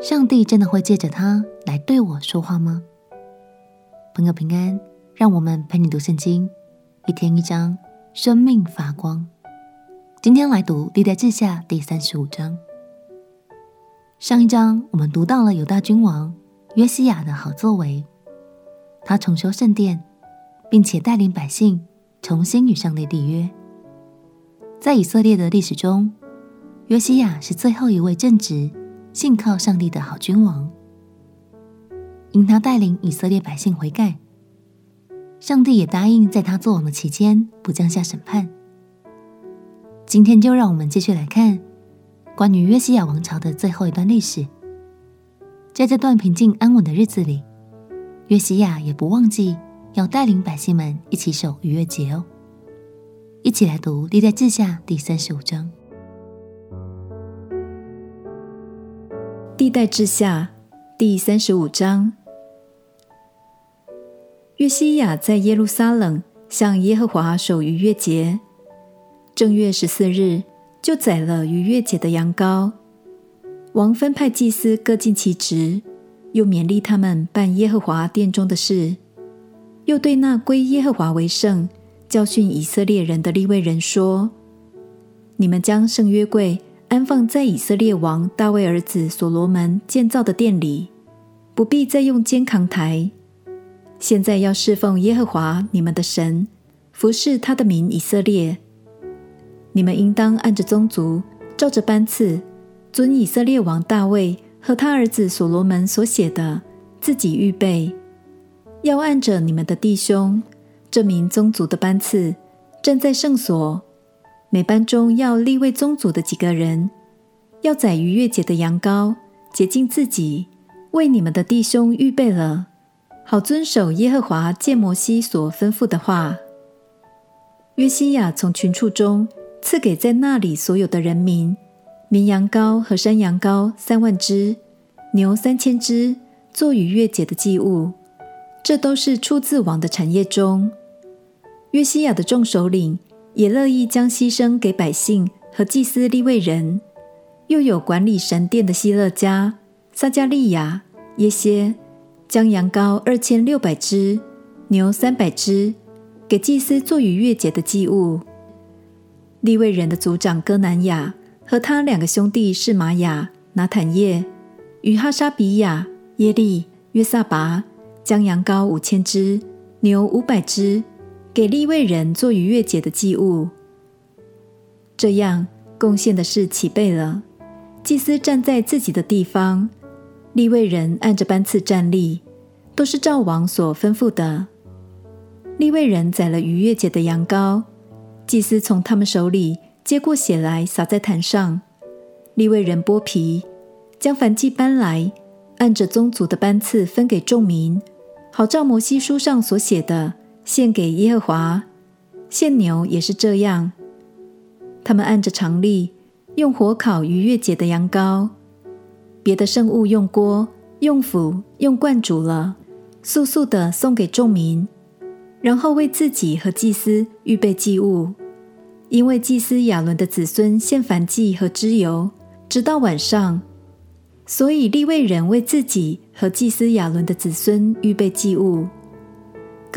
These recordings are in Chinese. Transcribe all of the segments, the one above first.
上帝真的会借着他来对我说话吗？朋友平安，让我们陪你读圣经，一天一章，生命发光。今天来读历代志下第三十五章。上一章我们读到了犹大君王约西亚的好作为，他重修圣殿，并且带领百姓重新与上帝立约。在以色列的历史中，约西亚是最后一位正直、信靠上帝的好君王。因他带领以色列百姓悔改，上帝也答应在他作王的期间不降下审判。今天就让我们继续来看关于约西亚王朝的最后一段历史。在这段平静安稳的日子里，约西亚也不忘记要带领百姓们一起守逾越节哦。一起来读《历代志下》第三十五章。《历代志下》第三十五章：约西亚在耶路撒冷向耶和华守逾越节，正月十四日就宰了逾越节的羊羔。王分派祭司各尽其职，又勉励他们办耶和华殿中的事，又对那归耶和华为圣。教训以色列人的利未人说：“你们将圣约柜安放在以色列王大卫儿子所罗门建造的殿里，不必再用肩扛台。现在要侍奉耶和华你们的神，服侍他的民以色列。你们应当按着宗族，照着班次，遵以色列王大卫和他儿子所罗门所写的，自己预备，要按着你们的弟兄。”这名宗族的班次站在圣所，每班中要立位宗族的几个人，要宰逾越节的羊羔，洁净自己，为你们的弟兄预备了，好遵守耶和华借摩西所吩咐的话。约西亚从群畜中赐给在那里所有的人民，绵羊羔和山羊羔三万只，牛三千只，做逾越节的祭物。这都是出自王的产业中。约西亚的众首领也乐意将牺牲给百姓和祭司利未人，又有管理神殿的希勒家、撒迦利亚、耶歇，将羊羔二千六百只、牛三百只，给祭司做逾越节的祭物。利未人的族长哥南雅和他两个兄弟是玛雅、拿坦业与哈沙比亚、耶利、约撒拔。将羊羔五千只，牛五百只，给利未人做逾越节的祭物。这样贡献的事齐备了，祭司站在自己的地方，利未人按着班次站立，都是照王所吩咐的。利未人宰了逾越节的羊羔，祭司从他们手里接过血来，洒在坛上。利未人剥皮，将燔祭搬来，按着宗族的班次分给众民。好照摩西书上所写的，献给耶和华。献牛也是这样。他们按着常例，用火烤逾越节的羊羔，别的圣物用锅、用釜、用罐煮了，速速地送给众民，然后为自己和祭司预备祭物。因为祭司亚伦的子孙献燔祭和脂油，直到晚上。所以利未人为自己和祭司亚伦的子孙预备祭物。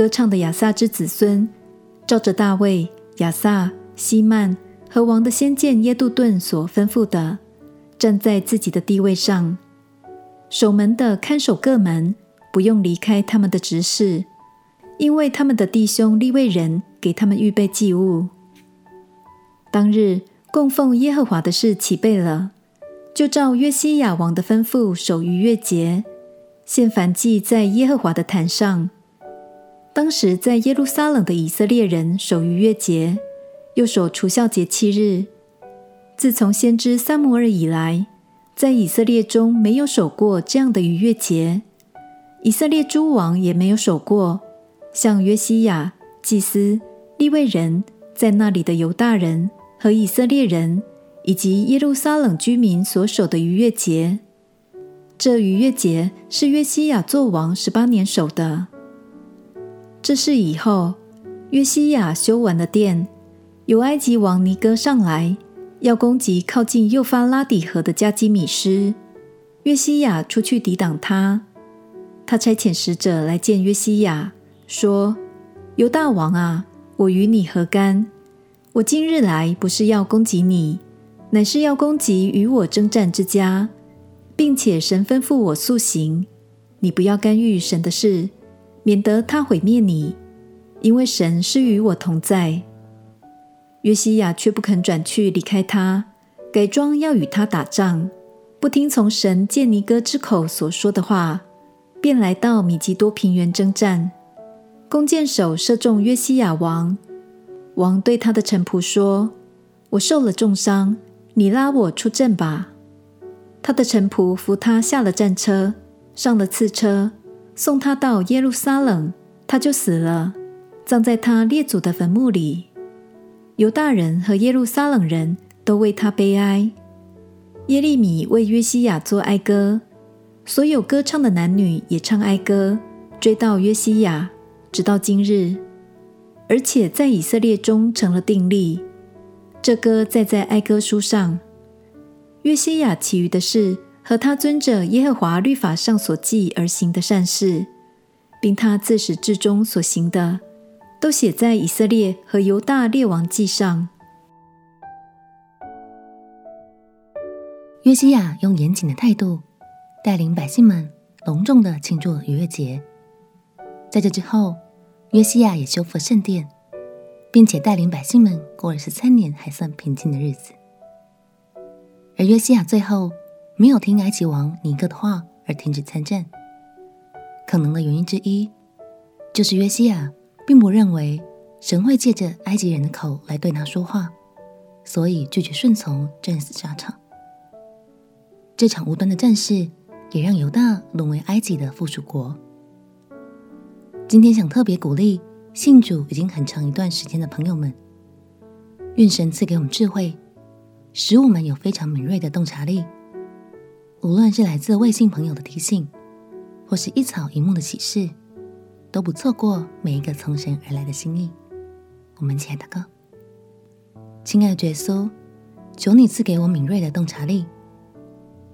歌唱的亚萨之子孙，照着大卫、亚萨、希曼和王的先见耶杜顿所吩咐的，站在自己的地位上。守门的看守各门，不用离开他们的职事，因为他们的弟兄利未人给他们预备祭物。当日供奉耶和华的事齐备了。就照约西亚王的吩咐守逾越节，献燔祭在耶和华的坛上。当时在耶路撒冷的以色列人守逾越节，又守除酵节七日。自从先知撒母耳以来，在以色列中没有守过这样的逾越节，以色列诸王也没有守过。像约西亚、祭司、利未人在那里的犹大人和以色列人。以及耶路撒冷居民所守的逾越节，这逾越节是约西亚作王十八年守的。这事以后，约西亚修完了殿，有埃及王尼哥上来，要攻击靠近幼发拉底河的加基米施。约西亚出去抵挡他。他差遣使者来见约西亚，说：“犹大王啊，我与你何干？我今日来不是要攻击你，乃是要攻击与我征战之家，并且神吩咐我速行，你不要干预神的事，免得他毁灭你，因为神是与我同在。”约西亚却不肯转去离开他，改装要与他打仗，不听从神借尼哥之口所说的话。便来到米吉多平原征战，弓箭手射中约西亚王。王对他的臣仆说：“我受了重伤，你拉我出阵吧。”他的臣仆扶他下了战车，上了次车，送他到耶路撒冷，他就死了，葬在他列祖的坟墓里。犹大人和耶路撒冷人都为他悲哀。耶利米为约西亚作哀歌。所有歌唱的男女也唱哀歌，追悼约西亚，直到今日，而且在以色列中成了定例。这歌载在哀歌书上。约西亚其余的事和他遵着耶和华律法上所记而行的善事，并他自始至终所行的，都写在以色列和犹大列王记上。约西亚用严谨的态度。带领百姓们隆重地庆祝逾越节。在这之后，约西亚也修复了圣殿，并且带领百姓们过了十三年还算平静的日子。而约西亚最后没有听埃及王尼哥的话而停止参战，可能的原因之一，就是约西亚并不认为神会借着埃及人的口来对他说话，所以拒绝顺从，战死沙场。这场无端的战事。也让犹大沦为埃及的附属国。今天想特别鼓励信主已经很长一段时间的朋友们，愿神赐给我们智慧，使我们有非常敏锐的洞察力。无论是来自未信朋友的提醒，或是一草一木的启示，都不错过每一个从神而来的心意。我们一起来祷告：亲爱的耶稣，求你赐给我敏锐的洞察力，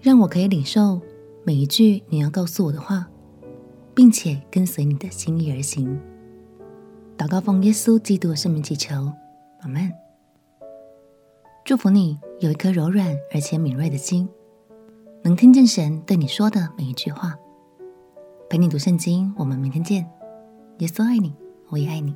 让我可以领受。每一句你要告诉我的话，并且跟随你的心意而行。祷告奉耶稣基督的圣名祈求，阿门。祝福你有一颗柔软而且敏锐的心，能听见神对你说的每一句话。陪你读圣经，我们明天见。耶稣爱你，我也爱你。